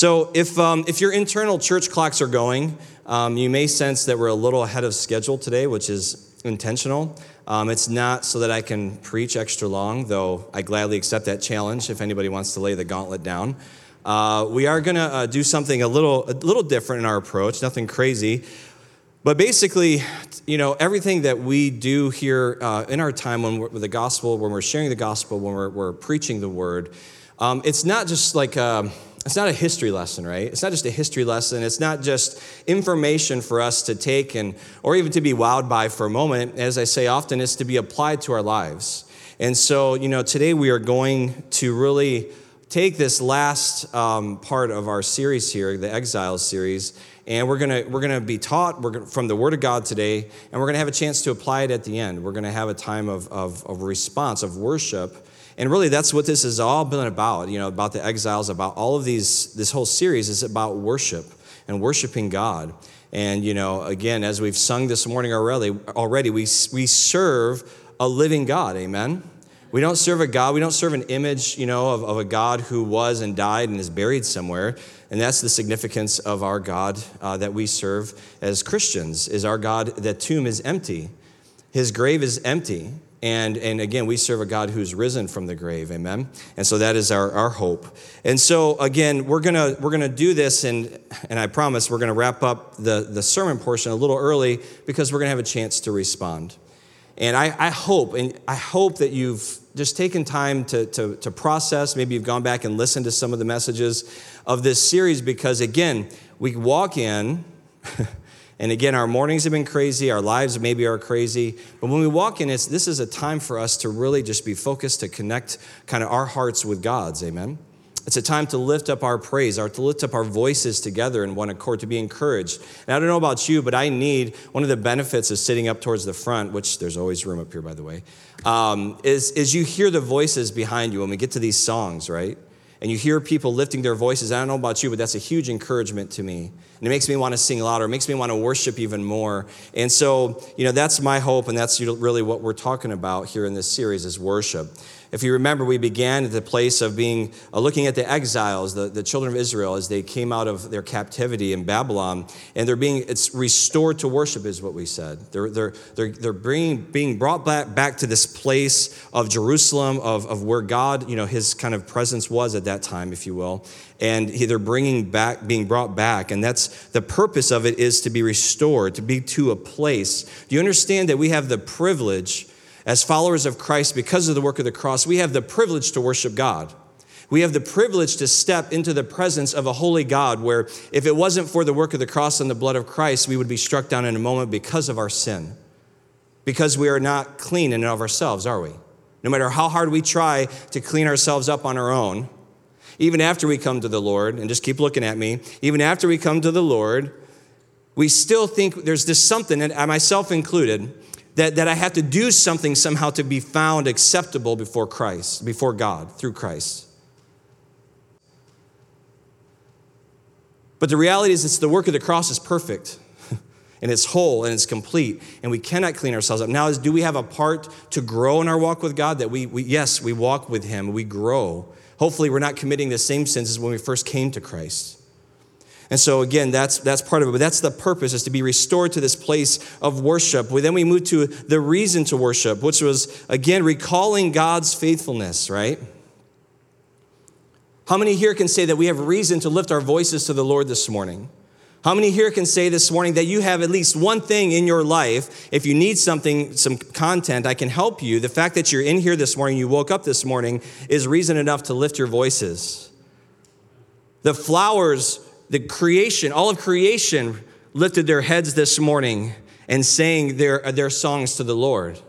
So, if, um, if your internal church clocks are going, um, you may sense that we're a little ahead of schedule today, which is intentional. Um, it's not so that I can preach extra long, though I gladly accept that challenge if anybody wants to lay the gauntlet down. Uh, we are going to uh, do something a little, a little different in our approach, nothing crazy. But basically, you know, everything that we do here uh, in our time when we're, with the gospel, when we're sharing the gospel, when we're, we're preaching the word, um, it's not just like um, it's not a history lesson, right? It's not just a history lesson. It's not just information for us to take and or even to be wowed by for a moment. As I say often, it's to be applied to our lives. And so, you know, today we are going to really take this last um, part of our series here, the Exiles series, and we're gonna we're gonna be taught gonna, from the Word of God today, and we're gonna have a chance to apply it at the end. We're gonna have a time of, of, of response, of worship, and really that's what this has all been about. You know, about the exiles, about all of these. This whole series is about worship and worshiping God. And you know, again, as we've sung this morning already, already we we serve a living God. Amen. We don't serve a God, we don't serve an image, you know, of, of a God who was and died and is buried somewhere. And that's the significance of our God uh, that we serve as Christians, is our God, that tomb is empty. His grave is empty. And, and again, we serve a God who's risen from the grave, amen? And so that is our, our hope. And so, again, we're gonna, we're gonna do this, and, and I promise we're gonna wrap up the, the sermon portion a little early because we're gonna have a chance to respond. And I, I hope, and I hope that you've just taken time to, to, to process. Maybe you've gone back and listened to some of the messages of this series because, again, we walk in, and again, our mornings have been crazy, our lives maybe are crazy, but when we walk in, it's, this is a time for us to really just be focused to connect kind of our hearts with God's. Amen. It's a time to lift up our praise, or to lift up our voices together in one accord, to be encouraged. And I don't know about you, but I need one of the benefits of sitting up towards the front, which there's always room up here, by the way, um, is, is you hear the voices behind you when we get to these songs, right? And you hear people lifting their voices. I don't know about you, but that's a huge encouragement to me. And it makes me want to sing louder. It makes me want to worship even more. And so, you know, that's my hope, and that's really what we're talking about here in this series is worship. If you remember, we began at the place of being uh, looking at the exiles, the, the children of Israel, as they came out of their captivity in Babylon, and they're being it's restored to worship, is what we said. They're they're they're, they're being being brought back back to this place of Jerusalem, of, of where God, you know, His kind of presence was at that time, if you will, and they're bringing back, being brought back, and that's the purpose of it is to be restored, to be to a place. Do you understand that we have the privilege? As followers of Christ, because of the work of the cross, we have the privilege to worship God. We have the privilege to step into the presence of a holy God where, if it wasn't for the work of the cross and the blood of Christ, we would be struck down in a moment because of our sin. Because we are not clean in and of ourselves, are we? No matter how hard we try to clean ourselves up on our own, even after we come to the Lord, and just keep looking at me, even after we come to the Lord, we still think there's this something, and myself included, that, that I have to do something somehow to be found acceptable before Christ, before God, through Christ. But the reality is, it's the work of the cross is perfect and it's whole and it's complete, and we cannot clean ourselves up. Now, is, do we have a part to grow in our walk with God? That we, we yes, we walk with Him, we grow. Hopefully, we're not committing the same sins as when we first came to Christ. And so again, that's that's part of it. But that's the purpose is to be restored to this place of worship. We, then we move to the reason to worship, which was again recalling God's faithfulness, right? How many here can say that we have reason to lift our voices to the Lord this morning? How many here can say this morning that you have at least one thing in your life? If you need something, some content, I can help you. The fact that you're in here this morning, you woke up this morning, is reason enough to lift your voices. The flowers the creation, all of creation lifted their heads this morning and sang their, their songs to the Lord.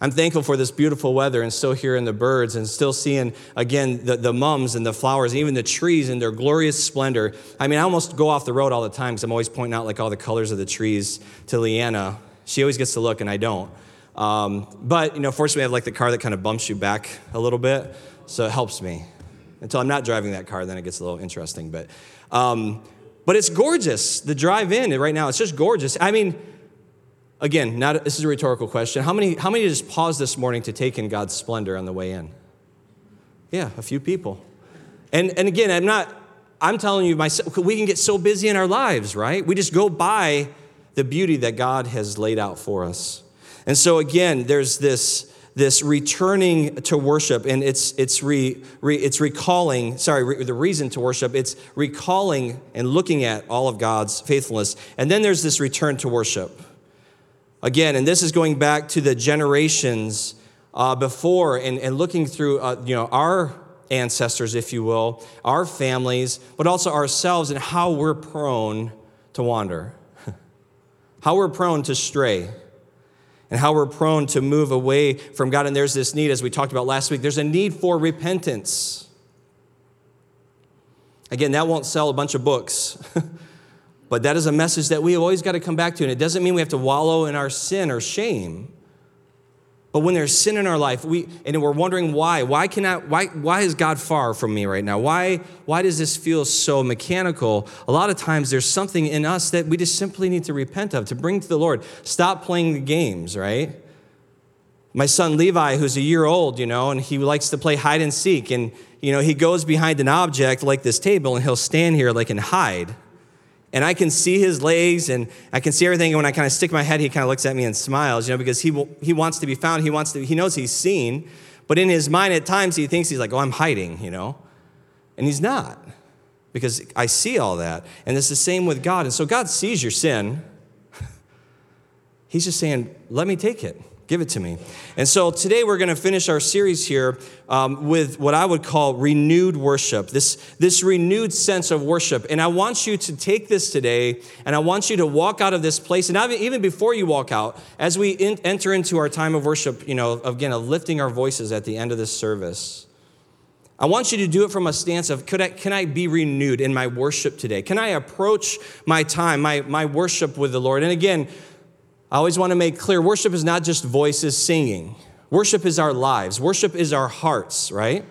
I'm thankful for this beautiful weather and still hearing the birds and still seeing, again, the, the mums and the flowers, even the trees in their glorious splendor. I mean, I almost go off the road all the time because I'm always pointing out like all the colors of the trees to Leanna. She always gets to look and I don't. Um, but, you know, fortunately, I have like the car that kind of bumps you back a little bit, so it helps me. Until I'm not driving that car, then it gets a little interesting. But um, but it's gorgeous. The drive in right now, it's just gorgeous. I mean, again, not, this is a rhetorical question. How many, how many just paused this morning to take in God's splendor on the way in? Yeah, a few people. And, and again, I'm not, I'm telling you, myself, we can get so busy in our lives, right? We just go by the beauty that God has laid out for us. And so, again, there's this, this returning to worship, and it's, it's, re, re, it's recalling, sorry, re, the reason to worship, it's recalling and looking at all of God's faithfulness. And then there's this return to worship. Again, and this is going back to the generations uh, before and, and looking through uh, you know, our ancestors, if you will, our families, but also ourselves and how we're prone to wander, how we're prone to stray, and how we're prone to move away from God. And there's this need, as we talked about last week, there's a need for repentance. Again, that won't sell a bunch of books. but that is a message that we always got to come back to. And it doesn't mean we have to wallow in our sin or shame. But when there's sin in our life, we and we're wondering why. Why cannot why why is God far from me right now? Why why does this feel so mechanical? A lot of times there's something in us that we just simply need to repent of, to bring to the Lord. Stop playing the games, right? My son Levi, who's a year old, you know, and he likes to play hide and seek. And, you know, he goes behind an object like this table and he'll stand here like and hide and I can see his legs and I can see everything. And when I kind of stick my head, he kind of looks at me and smiles, you know, because he, will, he wants to be found. He wants to, he knows he's seen. But in his mind, at times, he thinks he's like, oh, I'm hiding, you know? And he's not because I see all that. And it's the same with God. And so God sees your sin. he's just saying, let me take it. Give it to me. And so today we're going to finish our series here um, with what I would call renewed worship, this, this renewed sense of worship. And I want you to take this today and I want you to walk out of this place. And even before you walk out, as we in, enter into our time of worship, you know, again, of lifting our voices at the end of this service, I want you to do it from a stance of could I, can I be renewed in my worship today? Can I approach my time, my, my worship with the Lord? And again, I always want to make clear worship is not just voices singing. Worship is our lives. Worship is our hearts, right?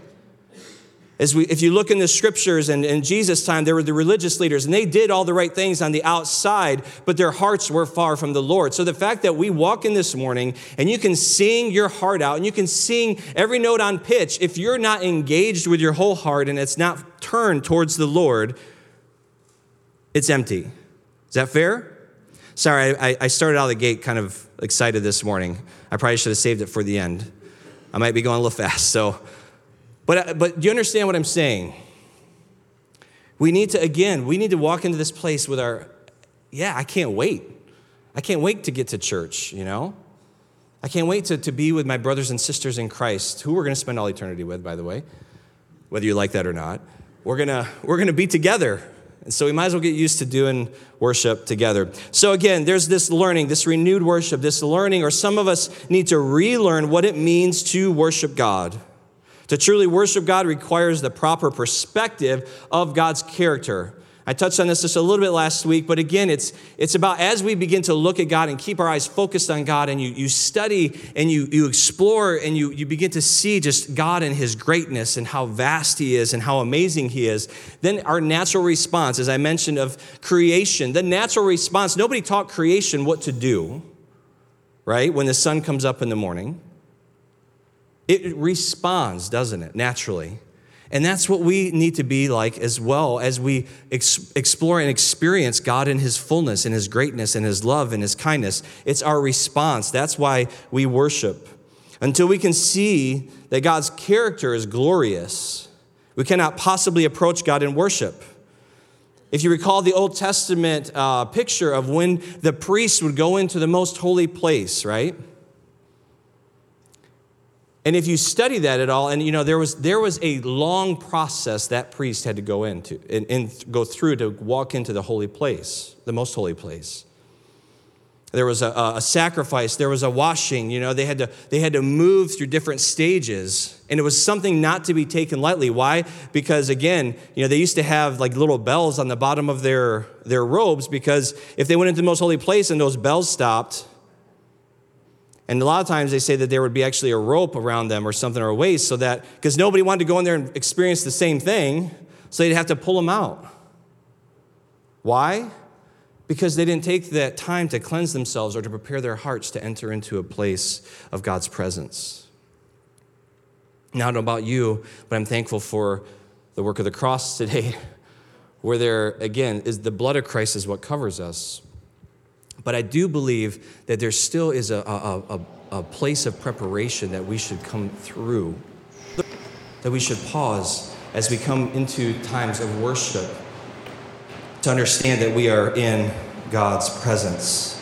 As we, if you look in the scriptures and in Jesus' time, there were the religious leaders, and they did all the right things on the outside, but their hearts were far from the Lord. So the fact that we walk in this morning and you can sing your heart out and you can sing every note on pitch, if you're not engaged with your whole heart and it's not turned towards the Lord, it's empty. Is that fair? Sorry, I, I started out of the gate kind of excited this morning. I probably should have saved it for the end. I might be going a little fast. So, but, uh, but do you understand what I'm saying? We need to, again, we need to walk into this place with our, yeah, I can't wait. I can't wait to get to church, you know? I can't wait to, to be with my brothers and sisters in Christ, who we're going to spend all eternity with, by the way, whether you like that or not. We're going to, we're going to be together and so we might as well get used to doing worship together. So again, there's this learning, this renewed worship, this learning, or some of us need to relearn what it means to worship God. To truly worship God requires the proper perspective of God's character. I touched on this just a little bit last week, but again, it's, it's about as we begin to look at God and keep our eyes focused on God and you, you study and you, you explore and you, you begin to see just God and His greatness and how vast He is and how amazing He is, then our natural response, as I mentioned, of creation, the natural response, nobody taught creation what to do, right? When the sun comes up in the morning. It responds, doesn't it, naturally? And that's what we need to be like as well as we ex- explore and experience God in His fullness, in His greatness, in His love, and His kindness. It's our response. That's why we worship. Until we can see that God's character is glorious, we cannot possibly approach God in worship. If you recall the Old Testament uh, picture of when the priest would go into the most holy place, right? And if you study that at all, and you know, there was, there was a long process that priest had to go into and, and go through to walk into the holy place, the most holy place. There was a, a, sacrifice, there was a washing, you know, they had, to, they had to move through different stages. And it was something not to be taken lightly. Why? Because again, you know, they used to have like little bells on the bottom of their, their robes because if they went into the most holy place and those bells stopped, and a lot of times they say that there would be actually a rope around them or something or a waist so that, because nobody wanted to go in there and experience the same thing, so they'd have to pull them out. Why? Because they didn't take that time to cleanse themselves or to prepare their hearts to enter into a place of God's presence. Now, I don't know about you, but I'm thankful for the work of the cross today where there, again, is the blood of Christ is what covers us. But I do believe that there still is a, a, a, a place of preparation that we should come through, that we should pause as we come into times of worship to understand that we are in God's presence.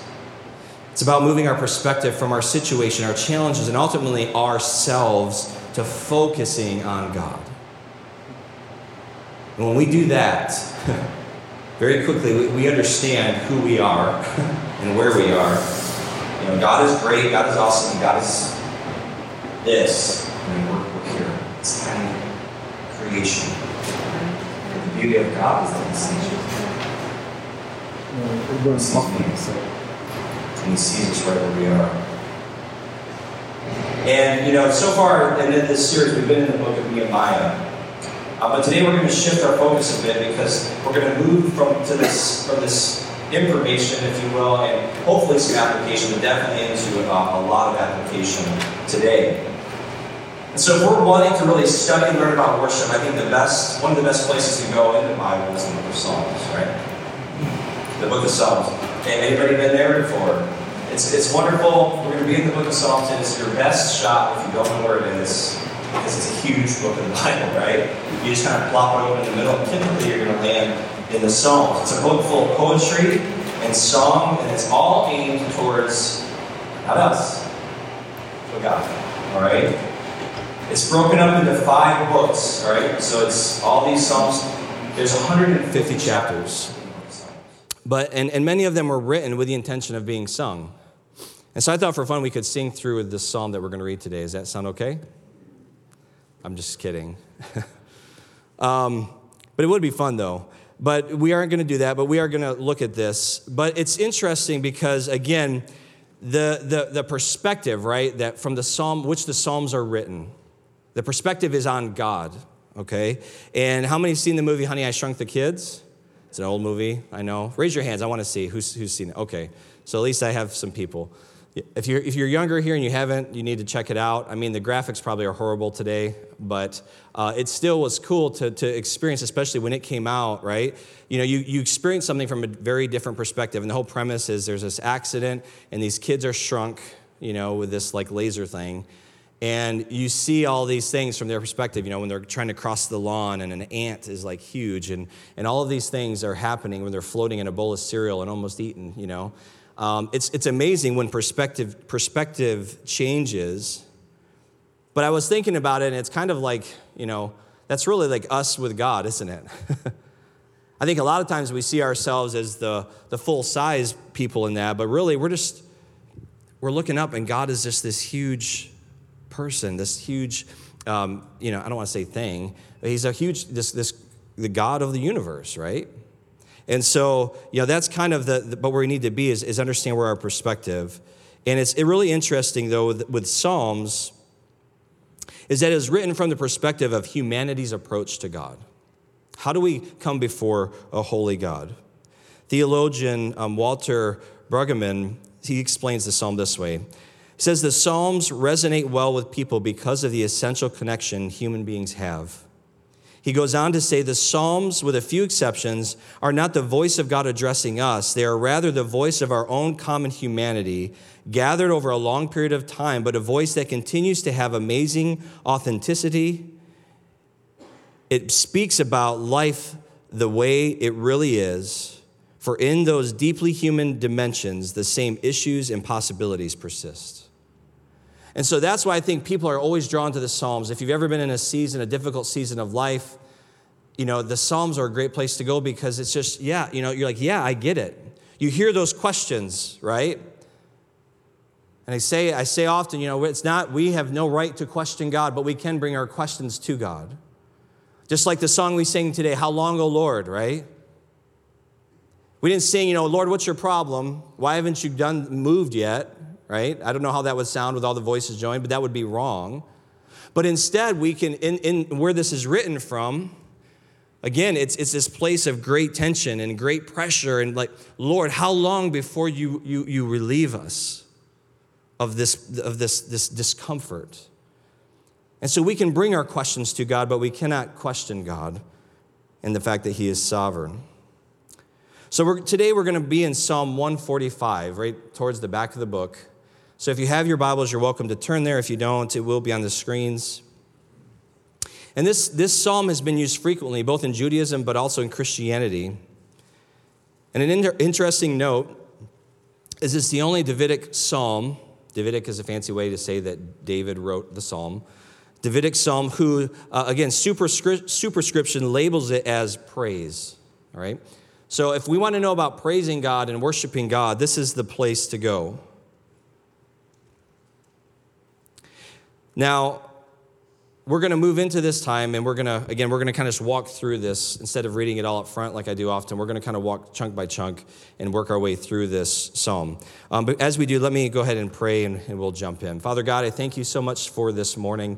It's about moving our perspective from our situation, our challenges, and ultimately ourselves to focusing on God. And when we do that, very quickly we, we understand who we are and where we are. You know, God is great, God is awesome, God is this, and we're, we're here. It's tiny creation. And the beauty of God is that He sees you. And He sees us right where we are. And you know, so far in this series, we've been in the book of Nehemiah. Uh, but today we're going to shift our focus a bit because we're going to move from to this from this information, if you will, and hopefully some application, but definitely into uh, a lot of application today. And so, if we're wanting to really study and learn about worship, I think the best one of the best places to go in the Bible is the Book of Psalms, right? The Book of Psalms. Okay, anybody been there before? It's, it's wonderful. We're going to be in the Book of Psalms, and it's your best shot if you don't know where it is because it's a huge book of the Bible, right? You just kind of plop it open in the middle, typically you're going to land in the Psalms. It's a book full of poetry and song, and it's all aimed towards not us, but God. All right? It's broken up into five books, all right? So it's all these Psalms. There's 150 chapters. But and, and many of them were written with the intention of being sung. And so I thought for fun we could sing through this psalm that we're going to read today. Does that sound okay? I'm just kidding. um, but it would be fun though. But we aren't going to do that, but we are going to look at this. But it's interesting because, again, the, the, the perspective, right, that from the psalm, which the psalms are written, the perspective is on God, okay? And how many have seen the movie Honey, I Shrunk the Kids? It's an old movie, I know. Raise your hands, I want to see who's, who's seen it. Okay, so at least I have some people. If you're, if you're younger here and you haven't, you need to check it out. I mean, the graphics probably are horrible today, but uh, it still was cool to, to experience, especially when it came out, right? You know, you, you experience something from a very different perspective. And the whole premise is there's this accident, and these kids are shrunk, you know, with this like laser thing. And you see all these things from their perspective, you know, when they're trying to cross the lawn and an ant is like huge. And, and all of these things are happening when they're floating in a bowl of cereal and almost eaten, you know. Um, it's, it's amazing when perspective, perspective changes. But I was thinking about it, and it's kind of like, you know, that's really like us with God, isn't it? I think a lot of times we see ourselves as the, the full size people in that, but really we're just, we're looking up, and God is just this huge person, this huge, um, you know, I don't want to say thing, he's a huge, this, this, the God of the universe, right? And so, you know, that's kind of the, the but where we need to be is, is understand where our perspective. And it's it really interesting, though, with, with Psalms, is that it's written from the perspective of humanity's approach to God. How do we come before a holy God? Theologian um, Walter Brueggemann, he explains the psalm this way. He says the Psalms resonate well with people because of the essential connection human beings have. He goes on to say the Psalms, with a few exceptions, are not the voice of God addressing us. They are rather the voice of our own common humanity, gathered over a long period of time, but a voice that continues to have amazing authenticity. It speaks about life the way it really is, for in those deeply human dimensions, the same issues and possibilities persist. And so that's why I think people are always drawn to the Psalms. If you've ever been in a season, a difficult season of life, you know, the Psalms are a great place to go because it's just, yeah, you know, you're like, yeah, I get it. You hear those questions, right? And I say, I say often, you know, it's not, we have no right to question God, but we can bring our questions to God. Just like the song we sang today, How Long, O Lord, right? We didn't sing, you know, Lord, what's your problem? Why haven't you done moved yet? Right? I don't know how that would sound with all the voices joined, but that would be wrong. But instead, we can, in, in where this is written from, again, it's, it's this place of great tension and great pressure, and like, Lord, how long before you, you, you relieve us of this, of this, this discomfort? And so we can bring our questions to God, but we cannot question God. and the fact that He is sovereign. So we're, today we're going to be in Psalm 145, right towards the back of the book. So if you have your Bibles, you're welcome to turn there. If you don't, it will be on the screens. And this, this psalm has been used frequently, both in Judaism but also in Christianity. And an inter- interesting note is it's the only Davidic psalm. Davidic is a fancy way to say that David wrote the psalm. Davidic psalm, who, uh, again, superscri- superscription labels it as praise. All right? So, if we want to know about praising God and worshiping God, this is the place to go. Now, we're going to move into this time and we're going to, again, we're going to kind of just walk through this instead of reading it all up front like I do often. We're going to kind of walk chunk by chunk and work our way through this psalm. Um, but as we do, let me go ahead and pray and, and we'll jump in. Father God, I thank you so much for this morning.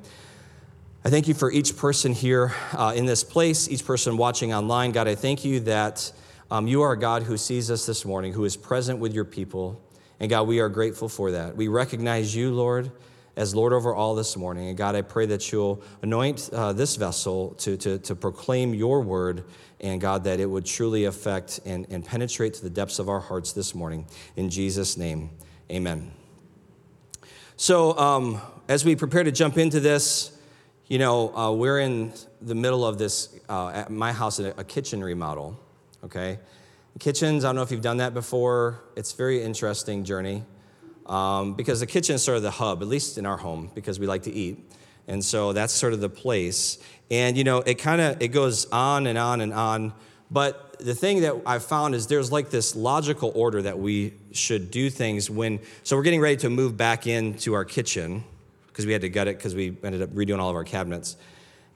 I thank you for each person here uh, in this place, each person watching online. God, I thank you that um, you are a God who sees us this morning, who is present with your people. And God, we are grateful for that. We recognize you, Lord, as Lord over all this morning. And God, I pray that you'll anoint uh, this vessel to, to, to proclaim your word. And God, that it would truly affect and, and penetrate to the depths of our hearts this morning. In Jesus' name, amen. So, um, as we prepare to jump into this, you know, uh, we're in the middle of this, uh, at my house, a, kitchen remodel okay? Kitchens, I don't know if you've done that before. It's very interesting journey um, because the kitchen is sort of the hub, at least in our home, because we like to eat. And so that's sort of the place. And, you know, it kind of, it goes on and on and on. But the thing that I've found is there's like this logical order that we should do things when, so we're getting ready to move back into our kitchen because we had to gut it because we ended up redoing all of our cabinets.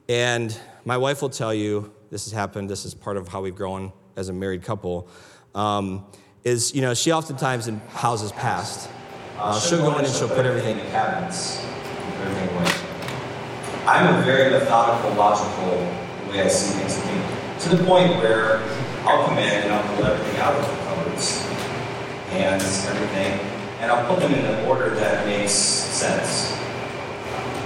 And my wife will tell you, this has happened, this is part of how we've grown as a married couple, um, is you know she oftentimes in houses past, uh, she'll go in and she'll put everything in cabinets, everything away. I'm a very methodical, logical way I see things. To the point where I'll come in and I'll pull everything out of the cupboards and everything, and I'll put them in an order that makes sense.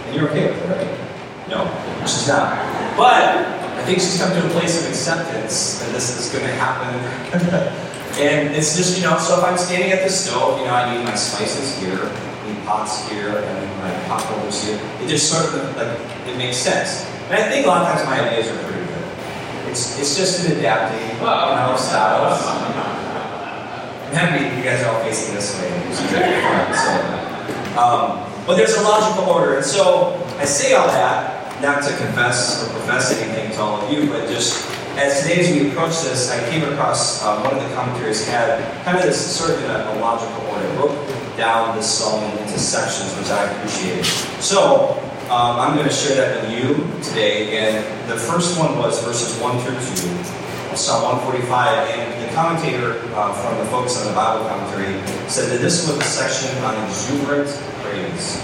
And you're okay with it, right? No, she's not. But I think she's come to a place of acceptance that this is going to happen. and it's just, you know, so if I'm standing at the stove, you know, I need my spices here, I need pots here, and my pot holders here. It just sort of, like, it makes sense. And I think a lot of times my ideas are pretty good. It's, it's just an adapting, you know, styles. I'm happy you guys are all facing this way. So, um, but there's a logical order. And so I say all that not to confess or profess anything to all of you, but just as today as we approach this, I came across um, one of the commentaries had kind of this sort of in a, a logical order, broke down this psalm into sections, which I appreciated. So um, I'm going to share that with you today, and the first one was verses 1 through 2, Psalm 145, and the commentator uh, from the folks on the Bible commentary said that this was a section on exuberant praise.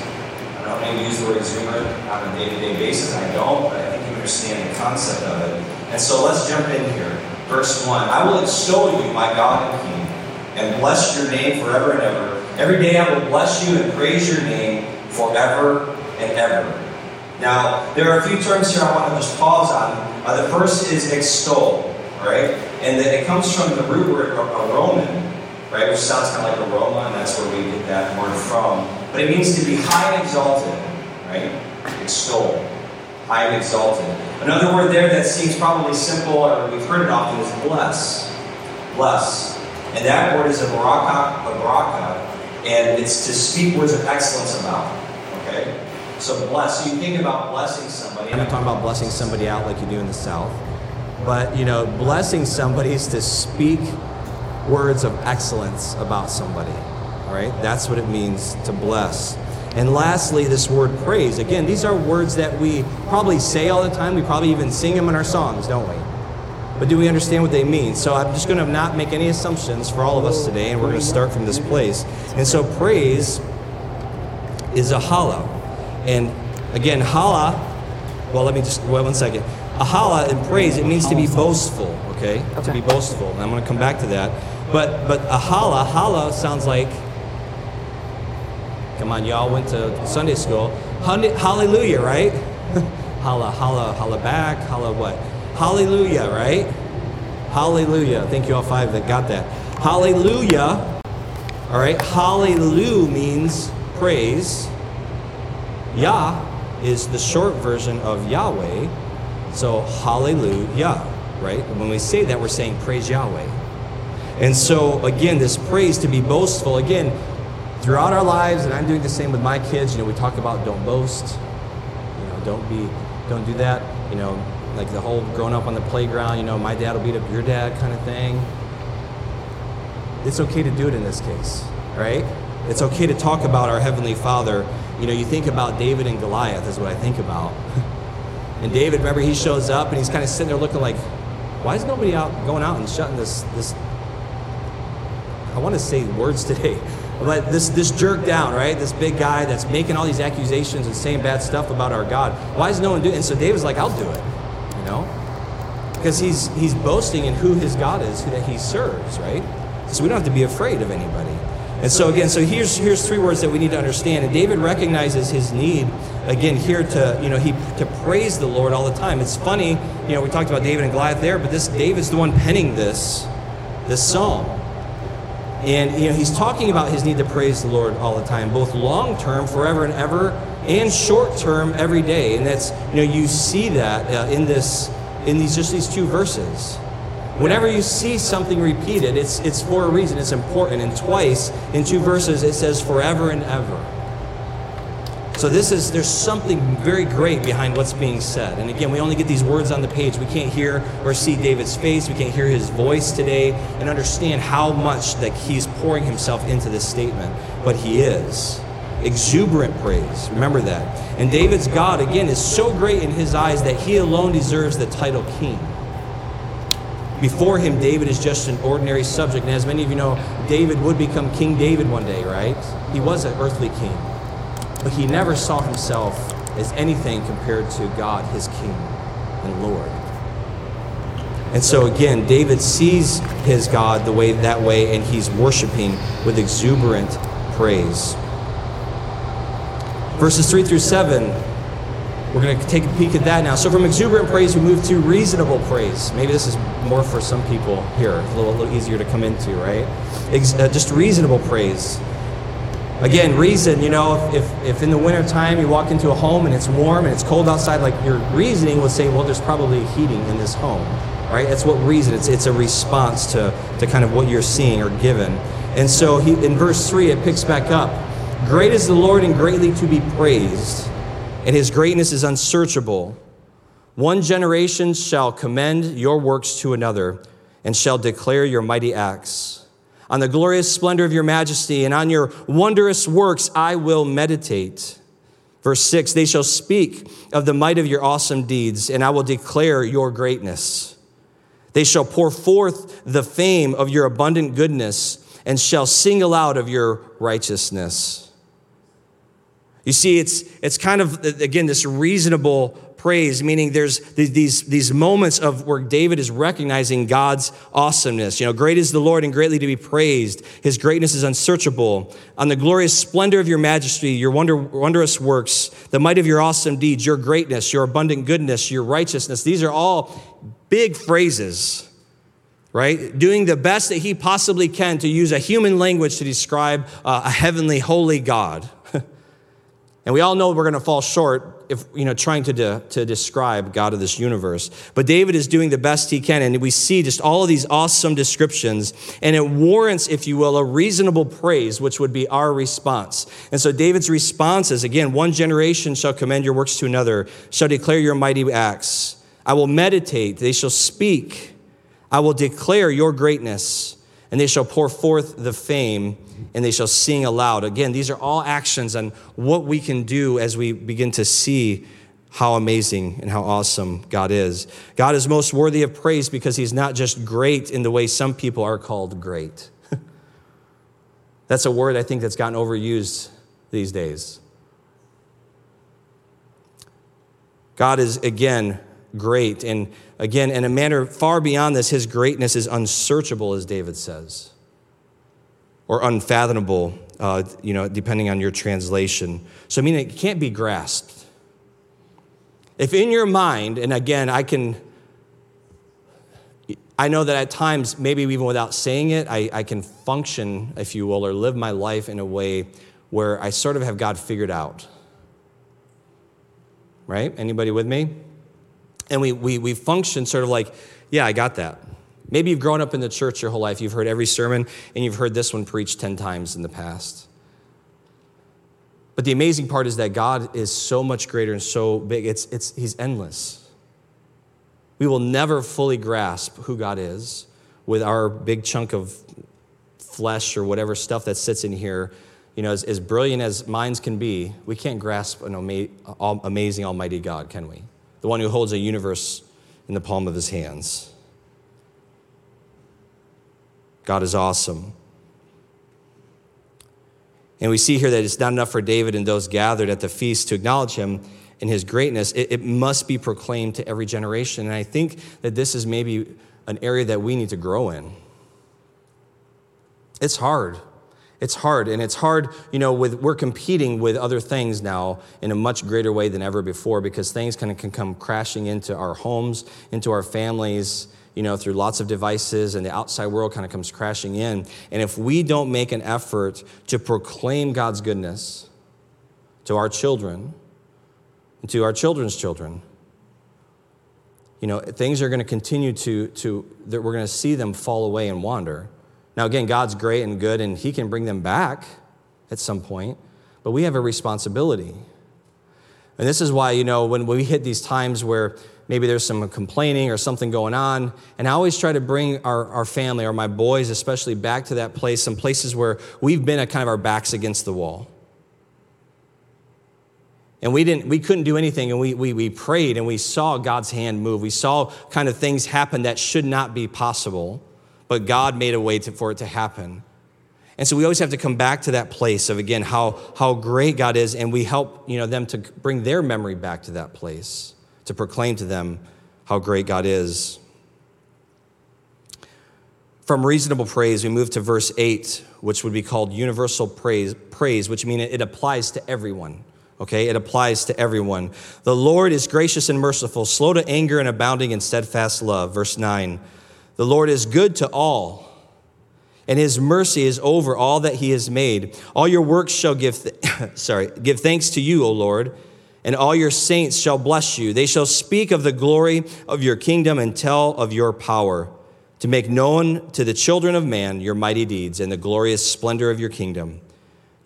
I don't maybe use the word exuberant on a day-to-day basis. I don't, but I think you understand the concept of it. And so let's jump in here. Verse 1. I will extol you, my God and King, and bless your name forever and ever. Every day I will bless you and praise your name forever and ever. Now, there are a few terms here I want to just pause on. Uh, the first is extol, right? And it comes from the root word aroman, right? Which sounds kind of like aroma, and that's where we get that word from. But it means to be high and exalted, right? Extol. High and exalted. Another word there that seems probably simple, or we've heard it often, is bless. Bless. And that word is a baraka, a baraka, and it's to speak words of excellence about. Okay? So bless. So you think about blessing somebody. I'm not talking about blessing somebody out like you do in the South. But you know, blessing somebody is to speak words of excellence about somebody. All right? That's what it means to bless. And lastly, this word praise. Again, these are words that we probably say all the time. We probably even sing them in our songs, don't we? But do we understand what they mean? So I'm just going to not make any assumptions for all of us today, and we're going to start from this place. And so praise is a hala. And again, hala, well, let me just, wait one second. A hala in praise, it means to be boastful, okay? To be boastful. And I'm going to come back to that. But, but a hala, hala sounds like Come on, y'all went to Sunday school. Hallelujah, right? holla, holla, holla back, holla what? Hallelujah, right? Hallelujah. Thank you all five that got that. Hallelujah. All right. Hallelujah means praise. Yah is the short version of Yahweh. So hallelujah, right? When we say that, we're saying praise Yahweh. And so, again, this praise to be boastful, again, throughout our lives, and I'm doing the same with my kids, you know, we talk about don't boast, you know, don't be, don't do that, you know, like the whole growing up on the playground, you know, my dad will beat up your dad kind of thing. It's okay to do it in this case, right? It's okay to talk about our Heavenly Father. You know, you think about David and Goliath, is what I think about. and David, remember, he shows up and he's kind of sitting there looking like, why is nobody out going out and shutting this this I want to say words today, but this this jerk down, right? This big guy that's making all these accusations and saying bad stuff about our God. Why is no one doing? It? And so David's like, I'll do it, you know, because he's he's boasting in who his God is, who that he serves, right? So we don't have to be afraid of anybody. And so again, so here's here's three words that we need to understand. And David recognizes his need again here to you know he to praise the Lord all the time. It's funny, you know, we talked about David and Goliath there, but this David's the one penning this this psalm. And you know, he's talking about his need to praise the Lord all the time, both long term, forever and ever, and short term, every day. And that's you know, you see that uh, in this, in these just these two verses. Whenever you see something repeated, it's it's for a reason. It's important. And twice in two verses, it says forever and ever. So this is there's something very great behind what's being said. And again, we only get these words on the page. We can't hear or see David's face. We can't hear his voice today and understand how much that he's pouring himself into this statement. But he is exuberant praise. Remember that. And David's God again is so great in his eyes that he alone deserves the title king. Before him, David is just an ordinary subject. And as many of you know, David would become King David one day, right? He was an earthly king. But he never saw himself as anything compared to God, his King and Lord. And so again, David sees his God the way that way, and he's worshiping with exuberant praise. Verses 3 through 7, we're going to take a peek at that now. So from exuberant praise, we move to reasonable praise. Maybe this is more for some people here, a little, a little easier to come into, right? Ex- uh, just reasonable praise. Again, reason, you know, if, if, if in the wintertime you walk into a home and it's warm and it's cold outside, like your reasoning would say, well, there's probably heating in this home, right? That's what reason, it's, it's a response to, to kind of what you're seeing or given. And so he, in verse 3, it picks back up. Great is the Lord and greatly to be praised, and his greatness is unsearchable. One generation shall commend your works to another and shall declare your mighty acts. On the glorious splendor of your majesty and on your wondrous works I will meditate. Verse 6 They shall speak of the might of your awesome deeds, and I will declare your greatness. They shall pour forth the fame of your abundant goodness and shall sing aloud of your righteousness. You see, it's, it's kind of, again, this reasonable praise, meaning there's these, these moments of where David is recognizing God's awesomeness. You know, great is the Lord and greatly to be praised. His greatness is unsearchable. On the glorious splendor of your majesty, your wonder, wondrous works, the might of your awesome deeds, your greatness, your abundant goodness, your righteousness. These are all big phrases, right? Doing the best that he possibly can to use a human language to describe uh, a heavenly, holy God. And we all know we're going to fall short if, you know, trying to, de- to describe God of this universe. But David is doing the best he can. And we see just all of these awesome descriptions. And it warrants, if you will, a reasonable praise, which would be our response. And so David's response is again, one generation shall commend your works to another, shall declare your mighty acts. I will meditate, they shall speak. I will declare your greatness and they shall pour forth the fame and they shall sing aloud. Again, these are all actions on what we can do as we begin to see how amazing and how awesome God is. God is most worthy of praise because he's not just great in the way some people are called great. that's a word I think that's gotten overused these days. God is, again, great. And again, in a manner far beyond this, his greatness is unsearchable, as David says, or unfathomable, uh, you know, depending on your translation. So, I mean, it can't be grasped. If in your mind, and again, I can, I know that at times, maybe even without saying it, I, I can function, if you will, or live my life in a way where I sort of have God figured out. Right? Anybody with me? And we, we, we function sort of like, yeah, I got that. Maybe you've grown up in the church your whole life. You've heard every sermon, and you've heard this one preached 10 times in the past. But the amazing part is that God is so much greater and so big, it's, it's, He's endless. We will never fully grasp who God is with our big chunk of flesh or whatever stuff that sits in here. You know, as, as brilliant as minds can be, we can't grasp an ama- amazing, almighty God, can we? The one who holds a universe in the palm of his hands. God is awesome. And we see here that it's not enough for David and those gathered at the feast to acknowledge him in his greatness. It, it, must be proclaimed to every generation. And I think that this is maybe an area that we need to grow in. It's hard. It's hard. And it's hard, you know, with we're competing with other things now in a much greater way than ever before because things kind of can come crashing into our homes, into our families, you know, through lots of devices, and the outside world kind of comes crashing in. And if we don't make an effort to proclaim God's goodness to our children, and to our children's children, you know, things are going to continue to, to that we're going to see them fall away and wander. Now, again, God's great and good, and He can bring them back at some point, but we have a responsibility. And this is why, you know, when we hit these times where maybe there's some complaining or something going on. And I always try to bring our, our family or my boys, especially, back to that place, some places where we've been at kind of our backs against the wall. And we, didn't, we couldn't do anything, and we, we, we prayed and we saw God's hand move. We saw kind of things happen that should not be possible, but God made a way to, for it to happen. And so we always have to come back to that place of, again, how, how great God is, and we help you know, them to bring their memory back to that place to proclaim to them how great God is. From reasonable praise, we move to verse 8, which would be called universal praise, praise which means it applies to everyone. Okay, it applies to everyone. The Lord is gracious and merciful, slow to anger and abounding in steadfast love. Verse 9. The Lord is good to all, and his mercy is over all that he has made. All your works shall give th- sorry, give thanks to you, O Lord and all your saints shall bless you. They shall speak of the glory of your kingdom and tell of your power, to make known to the children of man your mighty deeds and the glorious splendor of your kingdom.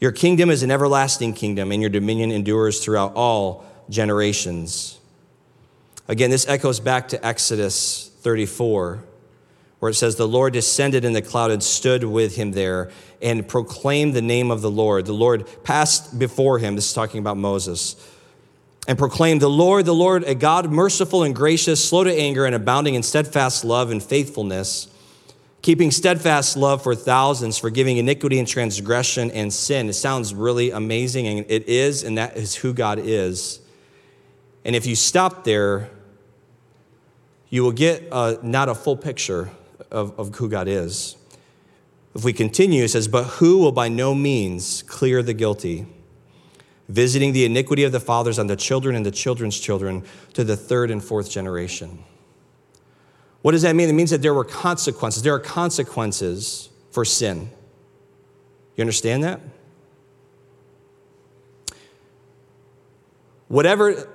Your kingdom is an everlasting kingdom, and your dominion endures throughout all generations. Again, this echoes back to Exodus 34, where it says, The Lord descended in the cloud and stood with him there and proclaimed the name of the Lord. The Lord passed before him. This is talking about Moses and proclaim the Lord, the Lord, a God merciful and gracious, slow to anger, and abounding in steadfast love and faithfulness, keeping steadfast love for thousands, forgiving iniquity and transgression and sin. It sounds really amazing, and it is, and that is who God is. And if you stop there, you will get uh, not a full picture of, of who God is. If we continue, it says, But who will by no means clear the guilty? Visiting the iniquity of the fathers on the children and the children's children to the third and fourth generation. What does that mean? It means that there were consequences. There are consequences for sin. You understand that? Whatever,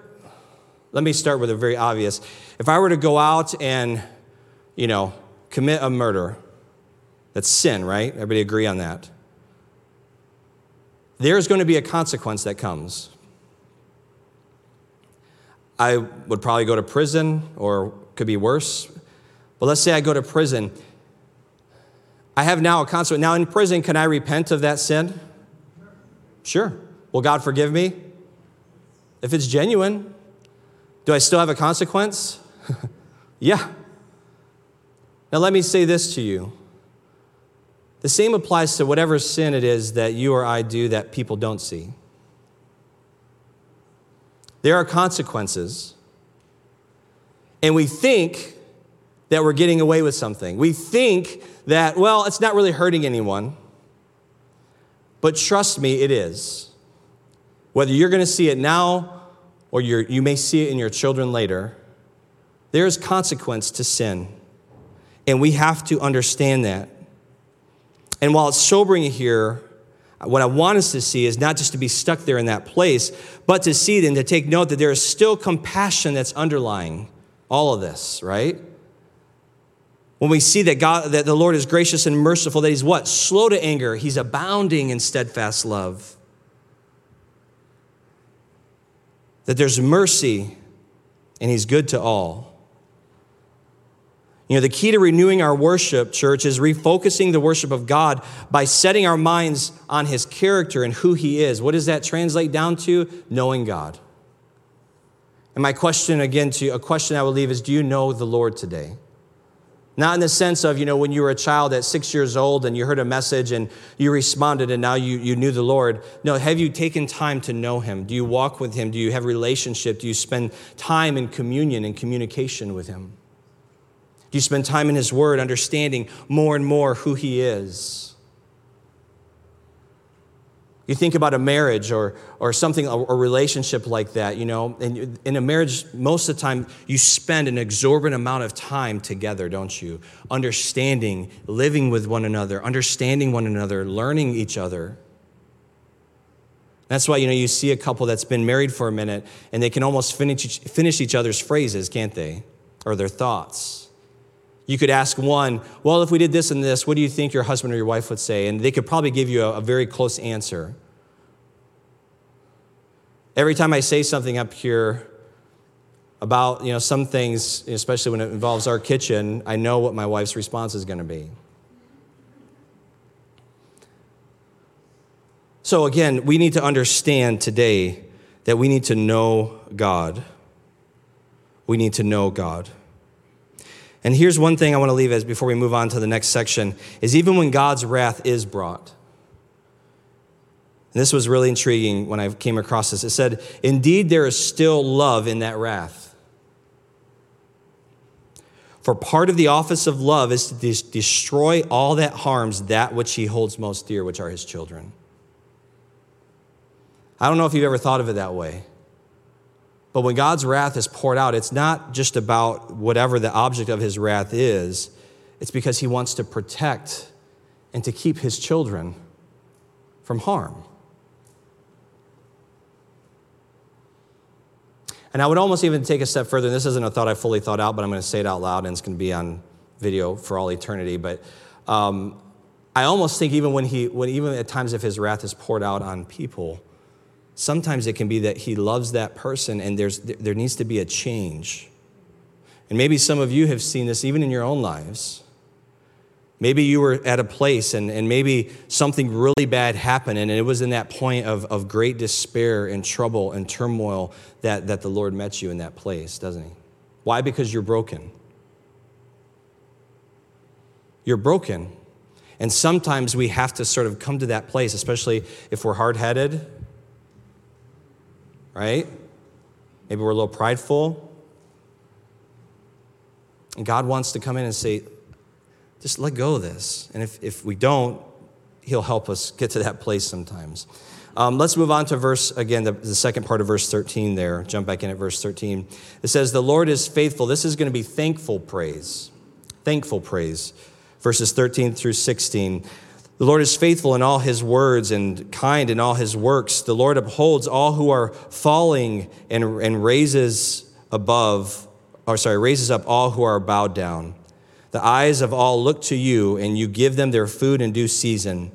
let me start with a very obvious. If I were to go out and, you know, commit a murder, that's sin, right? Everybody agree on that? There's going to be a consequence that comes. I would probably go to prison, or could be worse. But let's say I go to prison. I have now a consequence. Now, in prison, can I repent of that sin? Sure. Will God forgive me? If it's genuine, do I still have a consequence? yeah. Now, let me say this to you the same applies to whatever sin it is that you or I do that people don't see. There are consequences. And we think that we're getting away with something. We think that, well, it's not really hurting anyone. But trust me, it is. Whether you're going to see it now or you may see it in your children later, there is consequence to sin. And we have to understand that. And while it's sobering here, what I want us to see is not just to be stuck there in that place, but to see and to take note that there is still compassion that's underlying all of this, right? When we see that God, that the Lord is gracious and merciful, that He's what? Slow to anger, He's abounding in steadfast love. That there's mercy and He's good to all. You know, the key to renewing our worship, church, is refocusing the worship of God by setting our minds on His character and who He is. What does that translate down to? Knowing God. And my question, again, to you, a question I will leave is Do you know the Lord today? Not in the sense of, you know, when you were a child at six years old and you heard a message and you responded and now you, you knew the Lord. No, have you taken time to know Him? Do you walk with Him? Do you have relationship? Do you spend time in communion and communication with Him? You spend time in His Word, understanding more and more who He is? You think about a marriage or, or something, a, a relationship like that, you know, and in a marriage, most of the time, you spend an exorbitant amount of time together, don't you? Understanding, living with one another, understanding one another, learning each other. That's why, you know, you see a couple that's been married for a minute and they can almost finish, finish each other's phrases, can't they? Or their thoughts. You could ask one, well, if we did this and this, what do you think your husband or your wife would say? And they could probably give you a, a very close answer. Every time I say something up here about you know, some things, especially when it involves our kitchen, I know what my wife's response is going to be. So, again, we need to understand today that we need to know God. We need to know God. And here's one thing I want to leave as before we move on to the next section is even when God's wrath is brought. And this was really intriguing when I came across this. It said, "Indeed there is still love in that wrath." For part of the office of love is to de- destroy all that harms that which he holds most dear, which are his children. I don't know if you've ever thought of it that way. But when God's wrath is poured out, it's not just about whatever the object of his wrath is, it's because he wants to protect and to keep his children from harm. And I would almost even take a step further. And this isn't a thought I fully thought out, but I'm going to say it out loud, and it's going to be on video for all eternity. But um, I almost think even when he, when even at times if his wrath is poured out on people, Sometimes it can be that he loves that person and there's, there needs to be a change. And maybe some of you have seen this even in your own lives. Maybe you were at a place and, and maybe something really bad happened, and it was in that point of, of great despair and trouble and turmoil that, that the Lord met you in that place, doesn't He? Why? Because you're broken. You're broken. And sometimes we have to sort of come to that place, especially if we're hard headed right? Maybe we're a little prideful. And God wants to come in and say, just let go of this. And if, if we don't, He'll help us get to that place sometimes. Um, let's move on to verse, again, the, the second part of verse 13 there. Jump back in at verse 13. It says, The Lord is faithful. This is going to be thankful praise. Thankful praise. Verses 13 through 16. The Lord is faithful in all his words and kind in all his works. The Lord upholds all who are falling and, and raises above, or sorry, raises up all who are bowed down. The eyes of all look to you, and you give them their food in due season.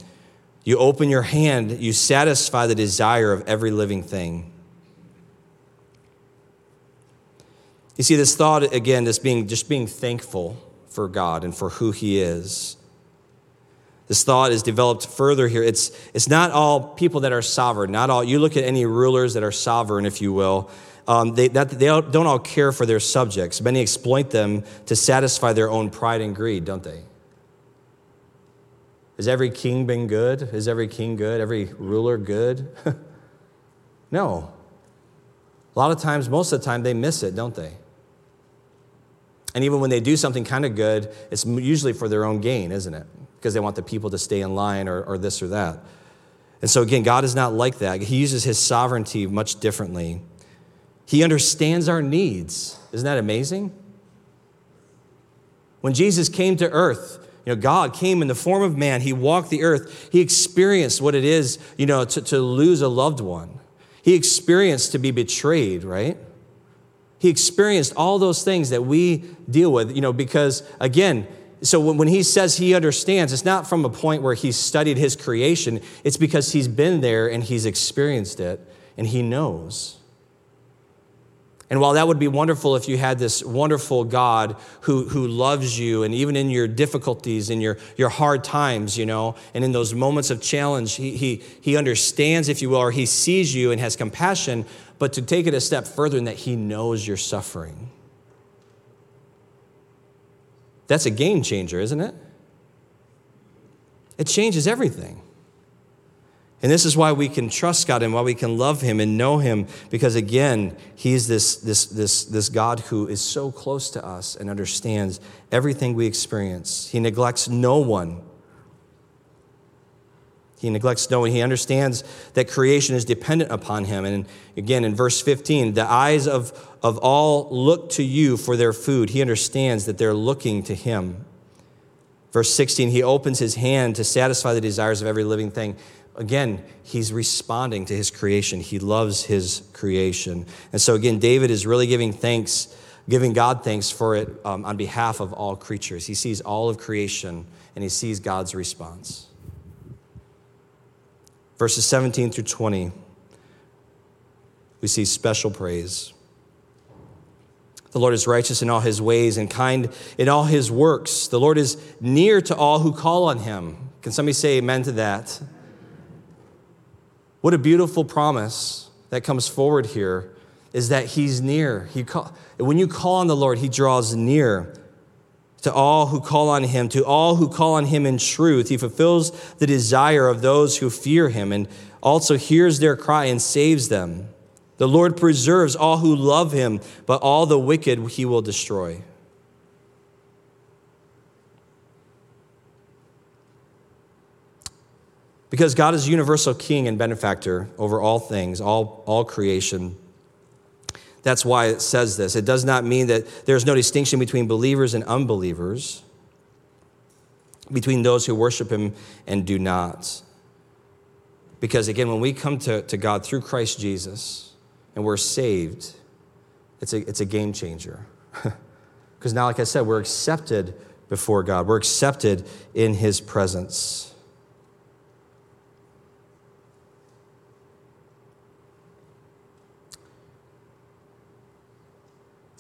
You open your hand, you satisfy the desire of every living thing. You see, this thought again, this being just being thankful for God and for who He is. This thought is developed further here. It's, it's not all people that are sovereign, not all. You look at any rulers that are sovereign, if you will, um, they, that, they don't all care for their subjects. Many exploit them to satisfy their own pride and greed, don't they? Has every king been good? Is every king good? Every ruler good? no. A lot of times, most of the time, they miss it, don't they? And even when they do something kind of good, it's usually for their own gain, isn't it? Because they want the people to stay in line or, or this or that. And so, again, God is not like that. He uses his sovereignty much differently. He understands our needs. Isn't that amazing? When Jesus came to earth, you know, God came in the form of man. He walked the earth. He experienced what it is, you know, to, to lose a loved one. He experienced to be betrayed, right? He experienced all those things that we deal with, you know, because again, so when he says he understands, it's not from a point where he's studied his creation, it's because he's been there and he's experienced it and he knows. And while that would be wonderful if you had this wonderful God who, who loves you, and even in your difficulties, in your, your hard times, you know, and in those moments of challenge, he, he, he understands, if you will, or he sees you and has compassion, but to take it a step further in that he knows you're suffering. That's a game changer, isn't it? It changes everything. And this is why we can trust God and why we can love Him and know Him, because again, He's this, this, this, this God who is so close to us and understands everything we experience. He neglects no one. He neglects no one. He understands that creation is dependent upon Him. And again, in verse 15, the eyes of, of all look to you for their food. He understands that they're looking to Him. Verse 16, He opens His hand to satisfy the desires of every living thing again, he's responding to his creation. He loves his creation. And so, again, David is really giving thanks, giving God thanks for it um, on behalf of all creatures. He sees all of creation and he sees God's response. Verses 17 through 20, we see special praise. The Lord is righteous in all his ways and kind in all his works. The Lord is near to all who call on him. Can somebody say amen to that? What a beautiful promise that comes forward here is that He's near. He call, when you call on the Lord, He draws near to all who call on Him, to all who call on Him in truth. He fulfills the desire of those who fear Him and also hears their cry and saves them. The Lord preserves all who love Him, but all the wicked He will destroy. Because God is universal king and benefactor over all things, all, all creation. That's why it says this. It does not mean that there's no distinction between believers and unbelievers, between those who worship Him and do not. Because again, when we come to, to God through Christ Jesus and we're saved, it's a, it's a game changer. Because now, like I said, we're accepted before God, we're accepted in His presence.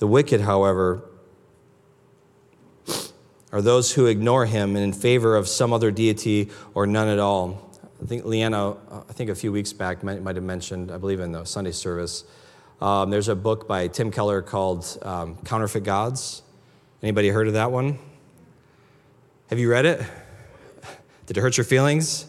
The wicked, however, are those who ignore him and in favor of some other deity or none at all. I think Leanna, uh, I think a few weeks back, might, might have mentioned, I believe in the Sunday service, um, there's a book by Tim Keller called um, Counterfeit Gods. Anybody heard of that one? Have you read it? Did it hurt your feelings?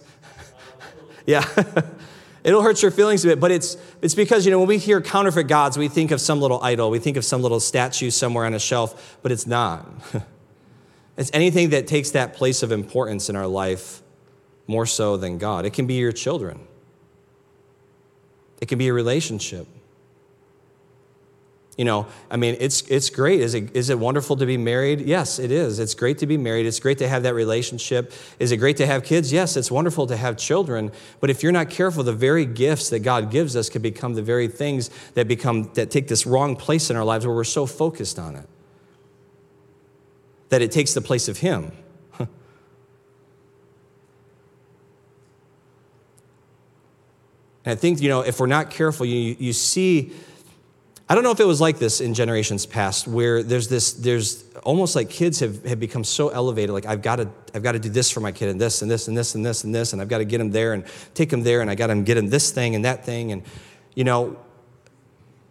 yeah. It'll hurt your feelings a bit, but it's, it's because, you know, when we hear counterfeit gods, we think of some little idol, we think of some little statue somewhere on a shelf, but it's not. it's anything that takes that place of importance in our life more so than God. It can be your children, it can be a relationship. You know, I mean, it's, it's great. Is it, is it wonderful to be married? Yes, it is. It's great to be married. It's great to have that relationship. Is it great to have kids? Yes, it's wonderful to have children. But if you're not careful, the very gifts that God gives us can become the very things that become, that take this wrong place in our lives where we're so focused on it. That it takes the place of Him. and I think, you know, if we're not careful, you, you see I don't know if it was like this in generations past, where there's this, there's almost like kids have, have become so elevated, like I've got to, I've got to do this for my kid and this and this and this and this and this, and I've got to get him there and take him there, and I got to get him this thing and that thing. And, you know,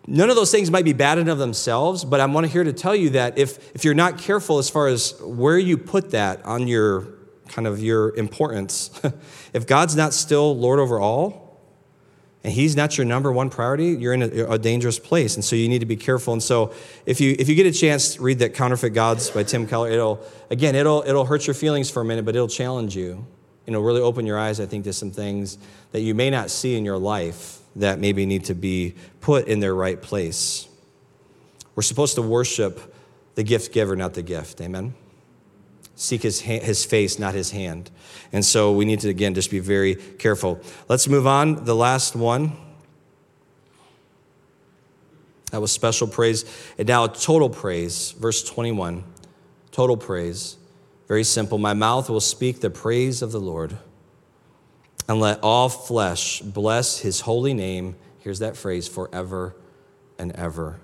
none of those things might be bad of themselves, but I'm here to tell you that if, if you're not careful as far as where you put that on your kind of your importance, if God's not still Lord over all, and he's not your number one priority, you're in a, a, dangerous place. And so you need to be careful. And so if you if you get a chance, read that Counterfeit Gods by Tim Keller. It'll again, it'll it'll hurt your feelings for a minute, but it'll challenge you. You know, really open your eyes, I think, to some things that you may not see in your life that maybe need to be put in their right place. We're supposed to worship the gift giver, not the gift. Amen. Seek his, ha- his face, not his hand. And so we need to, again, just be very careful. Let's move on. The last one. That was special praise. And now total praise, verse 21. Total praise. Very simple. My mouth will speak the praise of the Lord. And let all flesh bless his holy name. Here's that phrase forever and ever.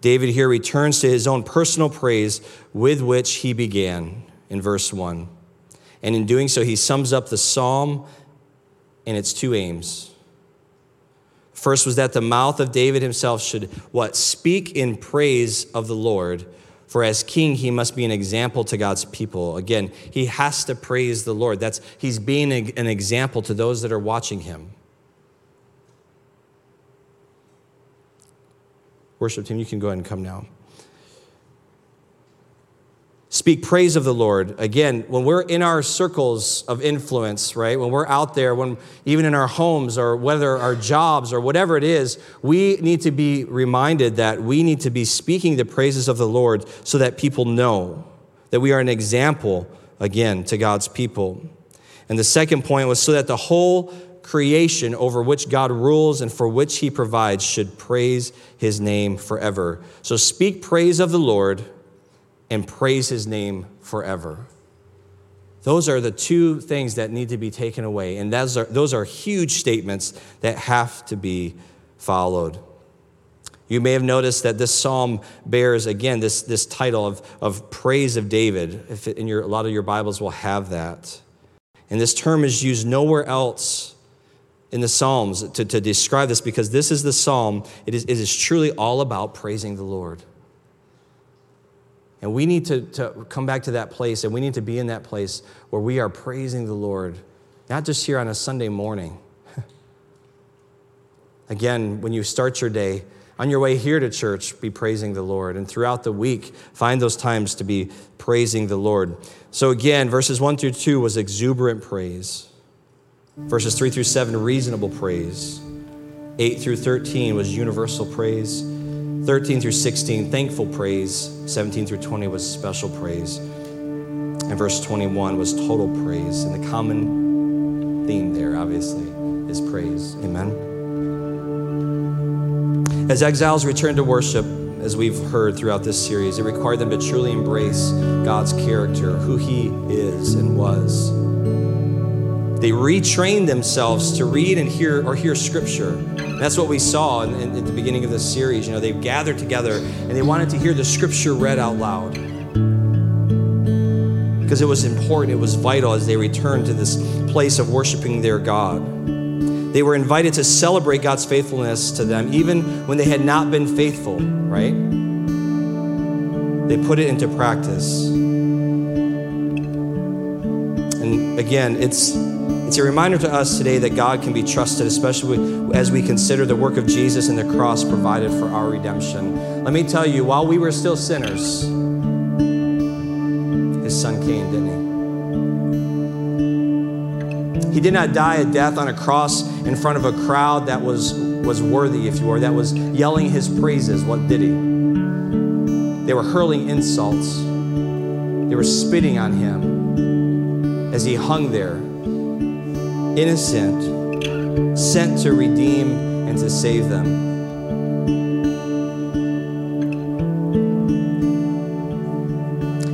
David here returns to his own personal praise with which he began in verse 1. And in doing so, he sums up the psalm and its two aims. First was that the mouth of David himself should what? Speak in praise of the Lord. For as king, he must be an example to God's people. Again, he has to praise the Lord. That's he's being an example to those that are watching him. Worship team, you can go ahead and come now. Speak praise of the Lord. Again, when we're in our circles of influence, right? When we're out there, when even in our homes or whether our jobs or whatever it is, we need to be reminded that we need to be speaking the praises of the Lord so that people know that we are an example again to God's people. And the second point was so that the whole creation over which God rules and for which he provides should praise his name forever. So speak praise of the Lord and praise his name forever. Those are the two things that need to be taken away. And those are, those are huge statements that have to be followed. You may have noticed that this psalm bears, again, this, this title of, of praise of David. If in your, a lot of your Bibles will have that. And this term is used nowhere else in the Psalms to, to describe this because this is the psalm. It is, it is truly all about praising the Lord. And we need to, to come back to that place and we need to be in that place where we are praising the Lord, not just here on a Sunday morning. Again, when you start your day, on your way here to church, be praising the Lord. And throughout the week, find those times to be praising the Lord. So, again, verses 1 through 2 was exuberant praise. Verses 3 through 7, reasonable praise. 8 through 13 was universal praise. 13 through 16, thankful praise. 17 through 20 was special praise. And verse 21 was total praise. And the common theme there, obviously, is praise. Amen. As exiles return to worship, as we've heard throughout this series, it required them to truly embrace God's character, who He is and was. They retrained themselves to read and hear or hear scripture. And that's what we saw in, in, at the beginning of this series. You know, they gathered together and they wanted to hear the scripture read out loud. Because it was important, it was vital as they returned to this place of worshiping their God. They were invited to celebrate God's faithfulness to them, even when they had not been faithful, right? They put it into practice. And again, it's it's a reminder to us today that God can be trusted, especially as we consider the work of Jesus and the cross provided for our redemption. Let me tell you, while we were still sinners, his son came, didn't he? He did not die a death on a cross in front of a crowd that was, was worthy, if you were, that was yelling his praises. What did he? They were hurling insults, they were spitting on him as he hung there innocent, sent to redeem and to save them.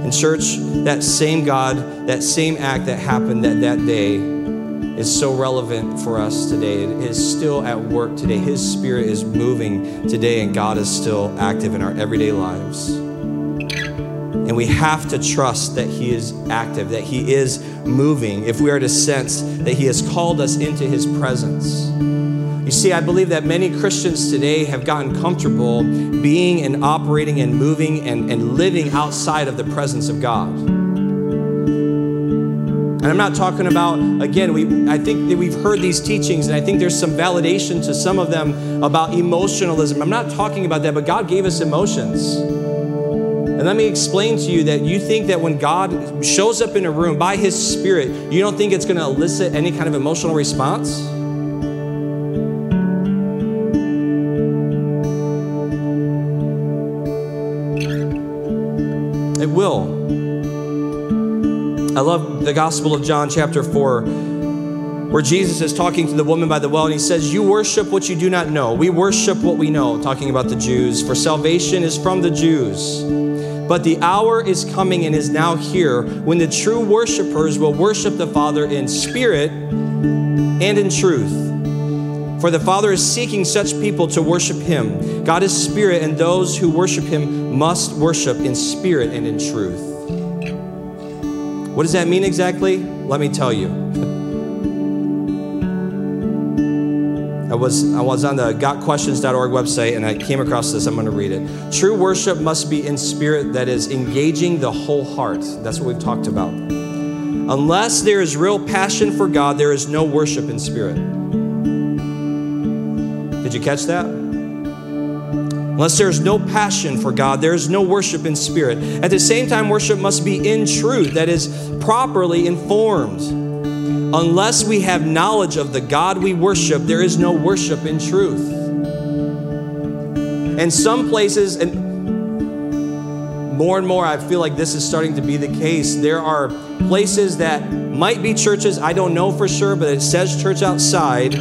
In church, that same God, that same act that happened that, that day is so relevant for us today. It is still at work today. His spirit is moving today, and God is still active in our everyday lives. And we have to trust that He is active, that He is moving, if we are to sense that He has called us into His presence. You see, I believe that many Christians today have gotten comfortable being and operating and moving and, and living outside of the presence of God. And I'm not talking about, again, we, I think that we've heard these teachings, and I think there's some validation to some of them about emotionalism. I'm not talking about that, but God gave us emotions. And let me explain to you that you think that when God shows up in a room by His Spirit, you don't think it's going to elicit any kind of emotional response? It will. I love the Gospel of John, chapter 4, where Jesus is talking to the woman by the well, and he says, You worship what you do not know. We worship what we know, talking about the Jews, for salvation is from the Jews. But the hour is coming and is now here when the true worshipers will worship the Father in spirit and in truth. For the Father is seeking such people to worship Him. God is spirit, and those who worship Him must worship in spirit and in truth. What does that mean exactly? Let me tell you. I was, I was on the gotquestions.org website and I came across this. I'm going to read it. True worship must be in spirit that is engaging the whole heart. That's what we've talked about. Unless there is real passion for God, there is no worship in spirit. Did you catch that? Unless there's no passion for God, there is no worship in spirit. At the same time, worship must be in truth, that is, properly informed. Unless we have knowledge of the God we worship, there is no worship in truth. And some places, and more and more, I feel like this is starting to be the case. There are places that might be churches, I don't know for sure, but it says church outside,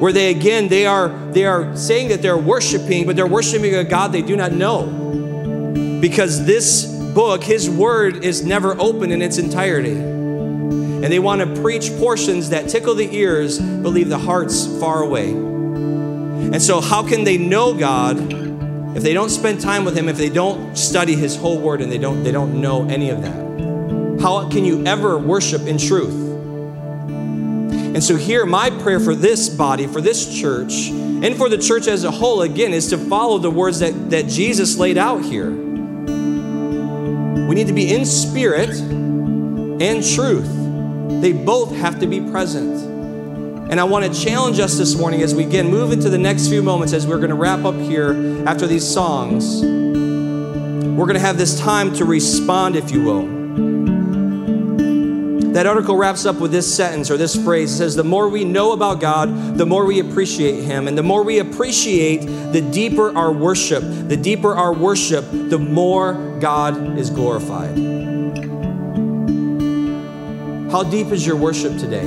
where they again they are they are saying that they're worshiping, but they're worshiping a God they do not know. Because this book, his word, is never open in its entirety and they want to preach portions that tickle the ears but leave the hearts far away. And so, how can they know God if they don't spend time with Him, if they don't study His whole Word, and they don't they don't know any of that? How can you ever worship in truth? And so, here, my prayer for this body, for this church, and for the church as a whole, again, is to follow the words that, that Jesus laid out here. We need to be in spirit and truth. They both have to be present. And I want to challenge us this morning as we again move into the next few moments as we're going to wrap up here after these songs. We're going to have this time to respond, if you will. That article wraps up with this sentence or this phrase. It says, The more we know about God, the more we appreciate Him. And the more we appreciate, the deeper our worship. The deeper our worship, the more God is glorified. How deep is your worship today?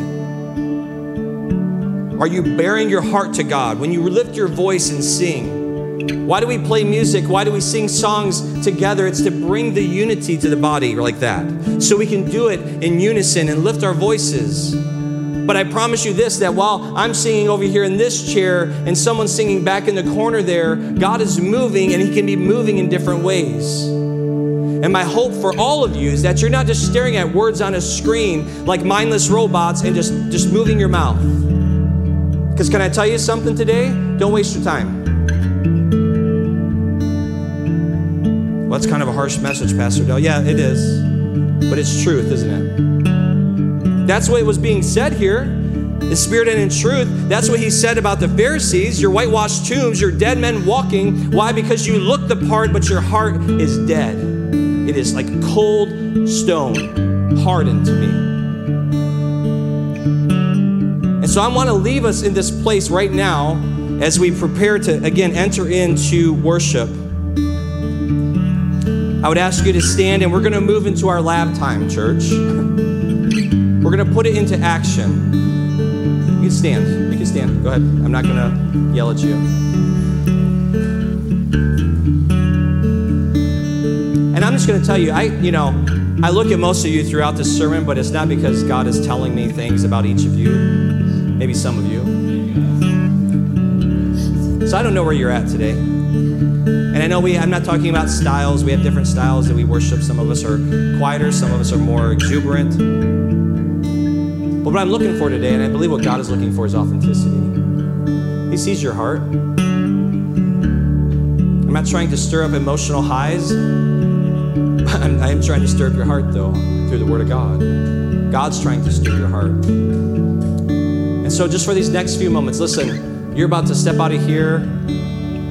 Are you baring your heart to God when you lift your voice and sing? Why do we play music? Why do we sing songs together? It's to bring the unity to the body like that. So we can do it in unison and lift our voices. But I promise you this that while I'm singing over here in this chair and someone's singing back in the corner there, God is moving and He can be moving in different ways. And my hope for all of you is that you're not just staring at words on a screen like mindless robots and just, just moving your mouth. Because can I tell you something today? Don't waste your time. Well, that's kind of a harsh message, Pastor Dell. Yeah, it is. But it's truth, isn't it? That's what was being said here in spirit and in truth. That's what he said about the Pharisees. Your whitewashed tombs, your dead men walking. Why? Because you look the part, but your heart is dead. It is like cold stone, hardened to me. And so I want to leave us in this place right now as we prepare to, again, enter into worship. I would ask you to stand and we're going to move into our lab time, church. We're going to put it into action. You can stand. You can stand. Go ahead. I'm not going to yell at you. I'm just going to tell you, I, you know, I look at most of you throughout this sermon, but it's not because God is telling me things about each of you, maybe some of you. So I don't know where you're at today. And I know we, I'm not talking about styles. We have different styles that we worship. Some of us are quieter, some of us are more exuberant. But what I'm looking for today, and I believe what God is looking for, is authenticity. He sees your heart. I'm not trying to stir up emotional highs. I'm, I am trying to stir up your heart, though, through the Word of God. God's trying to stir your heart. And so, just for these next few moments, listen, you're about to step out of here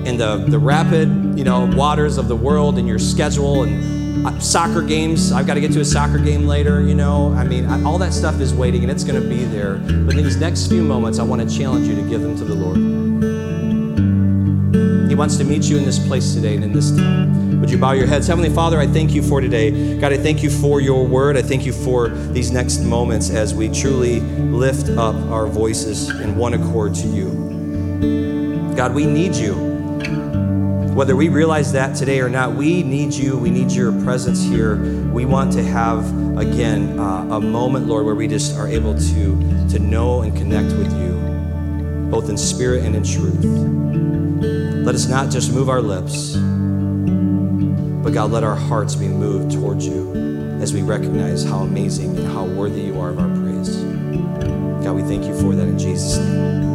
in the, the rapid, you know, waters of the world and your schedule and uh, soccer games. I've got to get to a soccer game later, you know. I mean, all that stuff is waiting and it's going to be there. But in these next few moments, I want to challenge you to give them to the Lord. He wants to meet you in this place today and in this time. Would you bow your heads? Heavenly Father, I thank you for today. God, I thank you for your word. I thank you for these next moments as we truly lift up our voices in one accord to you. God, we need you. Whether we realize that today or not, we need you. We need your presence here. We want to have, again, uh, a moment, Lord, where we just are able to, to know and connect with you, both in spirit and in truth. Let us not just move our lips but God, let our hearts be moved towards you as we recognize how amazing and how worthy you are of our praise. God, we thank you for that in Jesus' name.